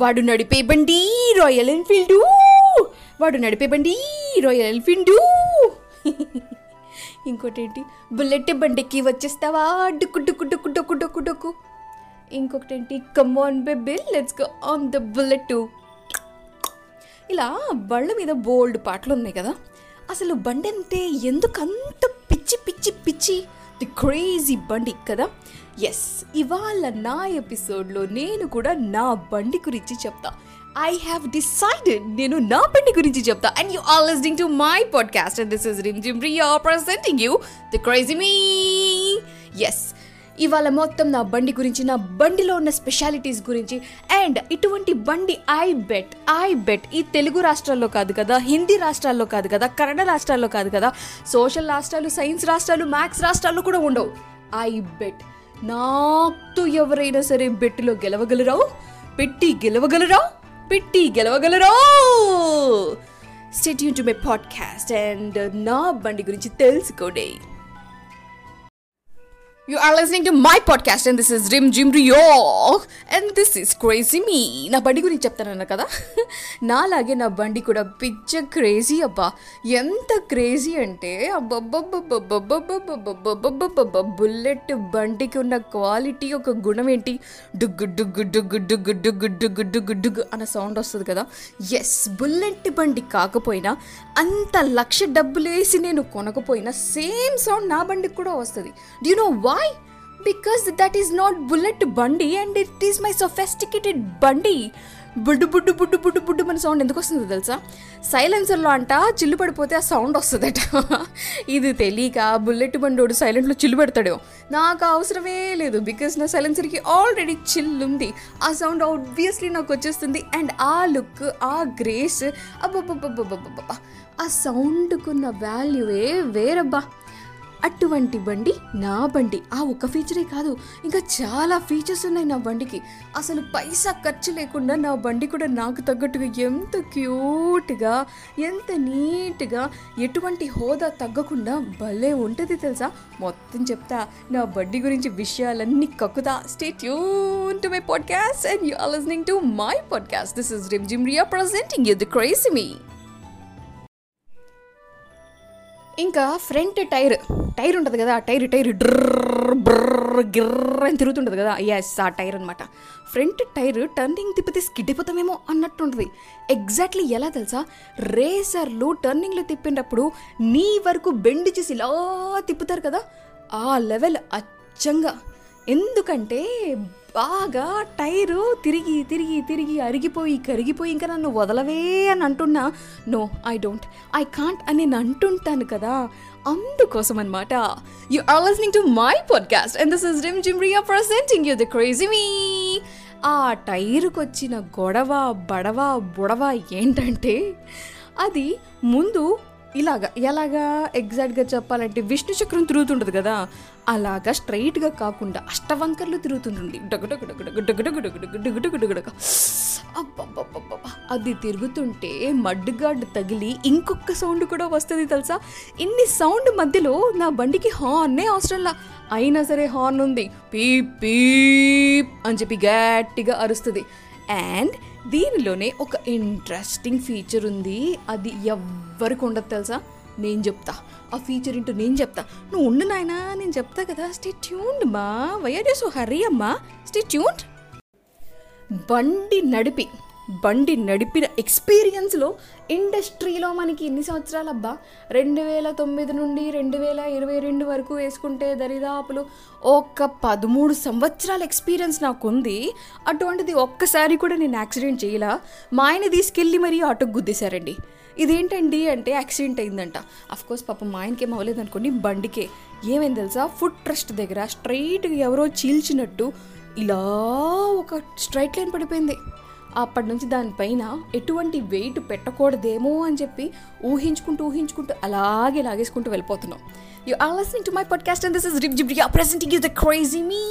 వాడు నడిపే బండి రాయల్ ఎన్ఫీల్డ్ వాడు నడిపే బండి రాయల్ ఎన్ఫీల్డ్ ఇంకోటి ఏంటి బుల్లెట్ బండికి వచ్చేస్తావా? డుక్కు డుక్కు డుక్కు డొక్కు డొక్కు డొక్కు. ఇంకొకటి ఏంటి come on baby let's go on the bullet ఇలా బళ్ళ మీద బోల్డ్ పాటలు ఉన్నాయి కదా? అసలు బండి అంటే ఎందుకు అంత పిచ్చి పిచ్చి పిచ్చి? ది క్రేజీ బండి కదా? ఎస్ ఇవాళ నా ఎపిసోడ్లో నేను కూడా నా బండి గురించి చెప్తా. ఐ హ్యావ్ డిసైడెడ్ నేను నా బండి గురించి చెప్తా. And you are listening to my podcast and this is Rimjhim Riya presenting you the crazy me yes ఇవాళ మొత్తం నా బండి గురించి నా బండిలో ఉన్న స్పెషాలిటీస్ గురించి అండ్ ఇటువంటి బండి ఐ బెట్ ఐ బెట్ ఈ తెలుగు రాష్ట్రాల్లో కాదు కదా హిందీ రాష్ట్రాల్లో కాదు కదా కన్నడ రాష్ట్రాల్లో కాదు కదా సోషల్ రాష్ట్రాలు సైన్స్ రాష్ట్రాలు మ్యాథ్స్ రాష్ట్రాల్లో కూడా ఉండవు. ఐ బెట్ నాతో ఎవరైనా సరే బెట్టులో గెలవగలరా? పెట్టి గెలవగలరా? పెట్టి గెలవగలరా? స్టేట్ యూన్ టు మై పాడ్కాస్ట్ అండ్ నా బండి గురించి తెలుసుకోండి. You are listening to my podcast and this is Rimjhim Riya and this is crazy me నా బండి గురించి చెప్తానన్నా కదా? నాలాగే నా బండి కూడా పిచ్చ క్రేజీ అబ్బా. ఎంత క్రేజీ అంటే బుల్లెట్ బండికి ఉన్న క్వాలిటీ ఒక గుణం ఏంటి? డుగ్గు డుగ్గు డుగ్గు డుగ్గు డుగ్గు డుగ్గు డుగ్గు డుగ్గు అన్న సౌండ్ వస్తుంది కదా? ఎస్ బుల్లెట్ బండి కాకపోయినా అంత లక్ష డబ్బులేసి నేను కొనకపోయినా సేమ్ సౌండ్ నా బండికి కూడా వస్తుంది. Do know what because that is not bullet బండి and it is my sophisticated బండి. బుడ్డు బుడ్డు బుడ్డు బుడ్డు బుడ్డు మన సౌండ్ ఎందుకు వస్తుందో తెలుసా? సైలెన్సర్లో అంట చిల్లు పడిపోతే ఆ సౌండ్ వస్తుందట. ఇది తెలియక బుల్లెట్ బండోడు సైలెంట్లో చిల్లు పెడతాడు. నాకు అవసరమే లేదు బికాస్ నా సైలెన్సర్కి ఆల్రెడీ చిల్లు ఉంది ఆ సౌండ్ ఆబ్వియస్లీ నాకు వచ్చేస్తుంది అండ్ ఆ లుక్ ఆ గ్రేస్ అబ్బబ్బబ్బబ్బబ్బబ్బా ఆ సౌండ్కున్న వాల్యూవే వేరబ్బా. అటువంటి బండి నా బండి. ఆ ఒక్క ఫీచరే కాదు ఇంకా చాలా ఫీచర్స్ ఉన్నాయి నా బండికి. అసలు పైసా ఖర్చు లేకుండా నా బండి కూడా నాకు తగ్గట్టుగా ఎంత క్యూట్గా ఎంత నీట్గా ఎటువంటి హోదా తగ్గకుండా భలే ఉంటుంది తెలుసా? మొత్తం చెప్తా నా బండి గురించి విషయాలన్నీ కక్కుతా. Stay tuned to my podcast and you are listening to my podcast this is Rimjhim Riya presenting you the crazy me ఇంకా ఫ్రంట్ టైర్. టైర్ ఉంటుంది కదా ఆ టైర్ టైర్ డ్రర్ బ్రర్ గిర్ర అని తిరుగుతుంటుంది కదా. ఎస్ ఆ టైర్ అనమాట ఫ్రంట్ టైర్ టర్నింగ్ తిప్పితే skid అయిపోతామేమో అన్నట్టు ఉంటుంది ఎగ్జాక్ట్లీ ఎలా తెలుసా? రేసర్లు టర్నింగ్లో తిప్పినప్పుడు నీ వరకు బెండ్ చేసి ఇలా తిప్పుతారు కదా ఆ లెవెల్ అచ్చంగా. ఎందుకంటే బాగా టైరు తిరిగి తిరిగి తిరిగి అరిగిపోయి కరిగిపోయి ఇంకా నన్ను వదలవే అని అంటున్నా. No I don't. I can't అని నేను అంటుంటాను కదా. అందుకోసం అనమాట you are listening to my podcast and this is Rimjhim జిమ్రియా presenting you the crazy me. ఆ టైరుకు వచ్చిన గొడవ బడవ బుడవ ఏంటంటే అది ముందు ఇలాగా ఎలాగా ఎగ్జాక్ట్గా చెప్పాలంటే విష్ణు చక్రం తిరుగుతుంటుంది కదా అలాగా స్ట్రైట్గా కాకుండా అష్టవంకర్లు తిరుగుతుంటుంది అబ్బబ్బబ్బబ్బబ్బ. అది తిరుగుతుంటే మడ్గాడ్ తగిలి ఇంకొక సౌండ్ కూడా వస్తుంది తెలుసా ఇన్ని సౌండ్ మధ్యలో నా బండికి హార్నే అవసరంలా అయినా సరే హార్న్ ఉంది పీప్ పీప్ అని చెప్పి గట్టిగా అరుస్తుంది అండ్ దీనిలోనే ఒక ఇంట్రెస్టింగ్ ఫీచర్ ఉంది. అది ఎవ్వరికి ఉండదు తెలుసా? నేను చెప్తా. ఆ ఫీచర్ ఏంటో నేను చెప్తా. నువ్వు ఉండు నాయనా నేను చెప్తా కదా. స్టే ట్యూన్డ్ మా. Why are you so hurry అమ్మా? స్టే ట్యూన్డ్ బండి నడిపి. బండి నడిపిన ఎక్స్పీరియన్స్లో ఇండస్ట్రీలో మనకి ఎన్ని సంవత్సరాలు అబ్బా? రెండు వేల తొమ్మిది నుండి రెండు వేల ఇరవై రెండు వరకు వేసుకుంటే దరిదాపులు ఒక పదమూడు సంవత్సరాల ఎక్స్పీరియన్స్ నాకు ఉంది అటువంటిది ఒక్కసారి కూడా నేను యాక్సిడెంట్ చేయలా. మా ఆయన తీసుకెళ్ళి మరీ ఆటోకు గుద్దేశారండి. ఇదేంటండి అంటే యాక్సిడెంట్ అయిందంట. కోర్స్ పాపం మా ఆయనకి అవ్వలేదు అనుకోండి బండికే. ఏమైంది తెలుసా? ఫుడ్ ట్రస్ట్ దగ్గర స్ట్రైట్గా ఎవరో చీల్చినట్టు ఇలా ఒక స్ట్రైట్ లైన్ పడిపోయింది. అప్పటి నుంచి దానిపైన ఎటువంటి వెయిట్ పెట్టకూడదేమో అని చెప్పి ఊహించుకుంటూ ఊహించుకుంటూ అలాగే లాగేసుకుంటూ వెళ్ళిపోతున్నాం. You are listening to my podcast and this is rip జిబ్రియా presenting is the crazy me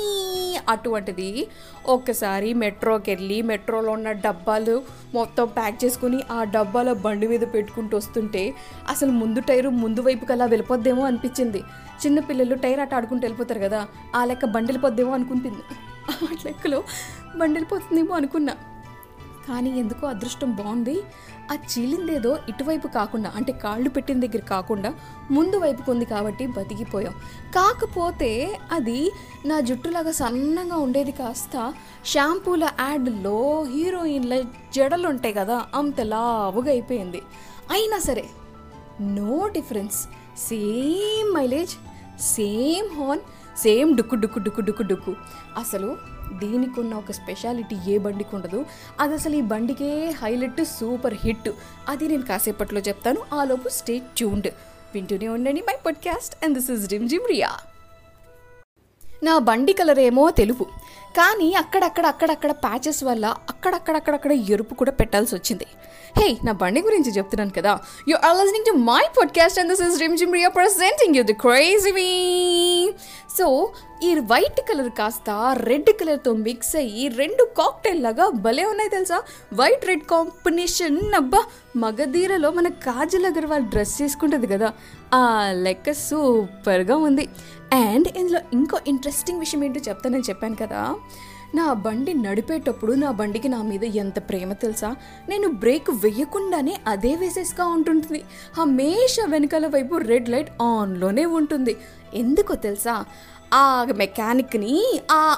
అటువంటిది ఒక్కసారి మెట్రోకి వెళ్ళి మెట్రోలో ఉన్న డబ్బాలు మొత్తం ప్యాక్ చేసుకుని ఆ డబ్బాల బండి మీద పెట్టుకుంటూ వస్తుంటే అసలు ముందు టైరు ముందు వైపుకి అలా వెళ్ళిపోద్దేమో అనిపించింది. చిన్నపిల్లలు టైర్ ఆట ఆడుకుంటూ వెళ్ళిపోతారు కదా ఆ లెక్క బండి వెళ్ళిపోద్దేమో అనుకుంటుంది. ఆ లెక్కలో బండి వెళ్ళిపోతుందేమో అనుకున్నా. కానీ ఎందుకో అదృష్టం బాగుంది. ఆ చీలిందేదో ఇటువైపు కాకుండా అంటే కాళ్ళు పెట్టిన దగ్గర కాకుండా ముందు వైపుకు ఉంది కాబట్టి బతికిపోయాం. కాకపోతే అది నా జుట్టులాగా సన్నగా ఉండేది కాస్త షాంపూల యాడ్లో హీరోయిన్ల జడలు ఉంటాయి కదా అంత లావుగా అయిపోయింది. అయినా సరే no difference. Same mileage same horn same డుక్కు డుక్కు డుక్కు డుక్కు డుక్కు. అసలు దీనికి ఉన్న ఒక స్పెషాలిటీ ఏ బండికి ఉండదు. అది అసలు ఈ బండికే హైలైట్ సూపర్ హిట్. అది నేను కాసేపట్లో చెప్తాను. ఆలోపు స్టే ట్యూన్డ్. వింటూనే ఉండండి my podcast. And this is Rimjhim Riya. నా బండి కలర్ ఏమో తెలుపు. కానీ అక్కడక్కడ అక్కడక్కడ ప్యాచెస్ వల్ల అక్కడక్కడక్కడక్కడ ఎరుపు కూడా పెట్టాల్సి వచ్చింది. హే నా బండి గురించి చెప్తున్నాను కదా. You are listening to my podcast and this is Rimjhim Riya presenting you the crazy me so ఈ వైట్ కలర్ కాస్త రెడ్ కలర్తో మిక్స్ అయ్యి రెండు కాక్టైల్ లాగా భలే ఉన్నాయి తెలుసా? వైట్ రెడ్ కాంబినేషన్ అబ్బా మగధీరలో మన కాజల్ అగర్వాల్ డ్రెస్ చేసుకుంటుంది కదా. ఆ లెక్క సూపర్గా ఉంది. అండ్ ఇందులో ఇంకో ఇంట్రెస్టింగ్ విషయం ఏంటో చెప్తానని చెప్పాను కదా. నా బండి నడిపేటప్పుడు నా బండికి నా మీద ఎంత ప్రేమ తెలుసా? నేను బ్రేక్ వేయకుండానే అదే వేసేస్గా ఉంటుంటుంది. హమేషా వెనకాల వైపు రెడ్ లైట్ ఆన్లోనే ఉంటుంది. ఎందుకో తెలుసా? ఆ మెకానిక్ని ఆ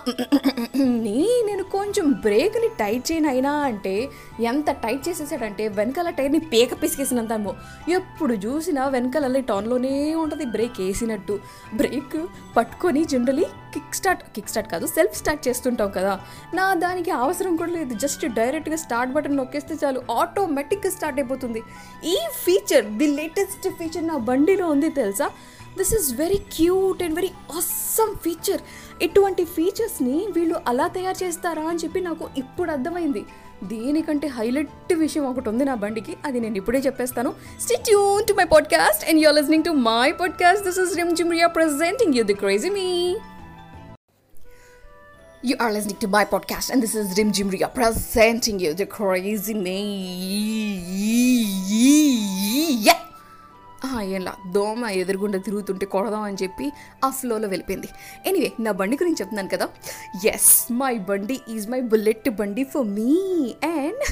నేను కొంచెం బ్రేక్ని టైట్ చేయను అయినా అంటే ఎంత టైట్ చేసేసాడంటే వెనకాల టైర్ని పేక పిసికేసినంతమో ఎప్పుడు చూసినా వెనకాల టౌన్లోనే ఉంటుంది బ్రేక్ వేసినట్టు. బ్రేక్ పట్టుకొని generally kick start kick start కాదు సెల్ఫ్ స్టార్ట్ చేస్తుంటాం కదా. నా దానికి అవసరం కూడా లేదు. జస్ట్ డైరెక్ట్గా స్టార్ట్ బటన్ నొక్కేస్తే చాలు ఆటోమేటిక్గా స్టార్ట్ అయిపోతుంది. ఈ ఫీచర్ ది లేటెస్ట్ ఫీచర్ నా బండిలో ఉంది తెలుసా? This is very cute and very awesome feature ఇటువంటి ఫీచర్స్ని వీళ్ళు అలా తయారు చేస్తారా అని చెప్పి నాకు ఇప్పుడు అర్థమైంది. దీనికంటే హైలైట్ విషయం ఒకటి ఉంది నా బండికి. అది నేను ఇప్పుడే చెప్పేస్తాను. Stay Yoon to my podcast and you are listening to my podcast this is rim జిమ్రియా presenting you the crazy me You are listening to my podcast, and this is Rim Jimria presenting you the crazy me. దోమ ఎదురుగుండా తిరుగుతుంటే కొడదాం అని చెప్పి ఆ ఫ్లోలో వెళ్ళిపోయింది. Anyway నా బండి గురించి చెప్తున్నాను కదా. ఎస్ మై బండి ఈజ్ మై బుల్లెట్ బండి ఫర్ మీ అండ్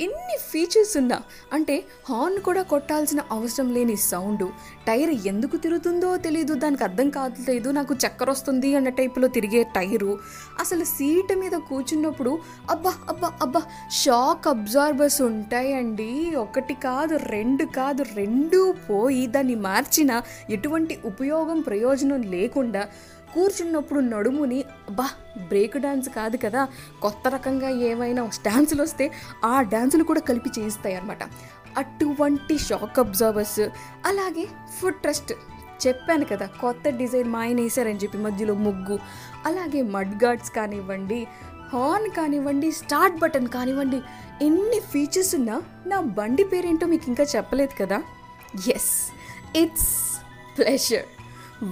ఇన్ని ఫీచర్స్ ఉన్నా అంటే హార్న్ కూడా కొట్టాల్సిన అవసరం లేని సౌండ్ టైర్ ఎందుకు తిరుగుతుందో తెలియదు దానికి అర్థం కావట్లేదు నాకు చక్కెర వస్తుంది అన్న టైపులో తిరిగే టైరు. అసలు సీట్ మీద కూర్చున్నప్పుడు అబ్బా అబ్బా అబ్బా షాక్ అబ్జార్బర్స్ ఉంటాయండి. ఒకటి కాదు రెండు కాదు రెండు పోయి దాన్ని మార్చిన ఎటువంటి ఉపయోగం ప్రయోజనం లేకుండా కూర్చున్నప్పుడు నడుముని బా బ్రేక్ డ్యాన్స్ కాదు కదా కొత్త రకంగా ఏమైనా డ్యాన్సులు వస్తే ఆ డ్యాన్సులు కూడా కలిపి చేయిస్తాయి అనమాట అటువంటి షాక్ అబ్జర్వర్స్ అలాగే ఫుడ్ ట్రస్ట్ చెప్పాను కదా కొత్త డిజైన్ మా ఆయన వేసారని చెప్పి మధ్యలో ముగ్గు అలాగే మడ్ గార్డ్స్ కానివ్వండి హార్న్ కానివ్వండి స్టార్ట్ బటన్ కానివ్వండి ఎన్ని ఫీచర్స్ ఉన్నా నా బండి పేరేంటో మీకు ఇంకా చెప్పలేదు కదా? Yes it's pleasure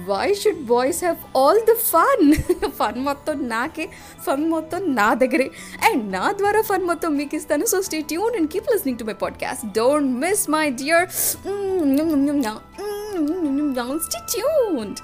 why should boys have all the fun fun మొత్తం నాకే ఫన్ మొత్తం నా దగ్గరే అండ్ నా ద్వారా ఫన్ మొత్తం మీకు ఇస్తాను so stay tune and keep listening to my podcast don't miss my dear stay tuned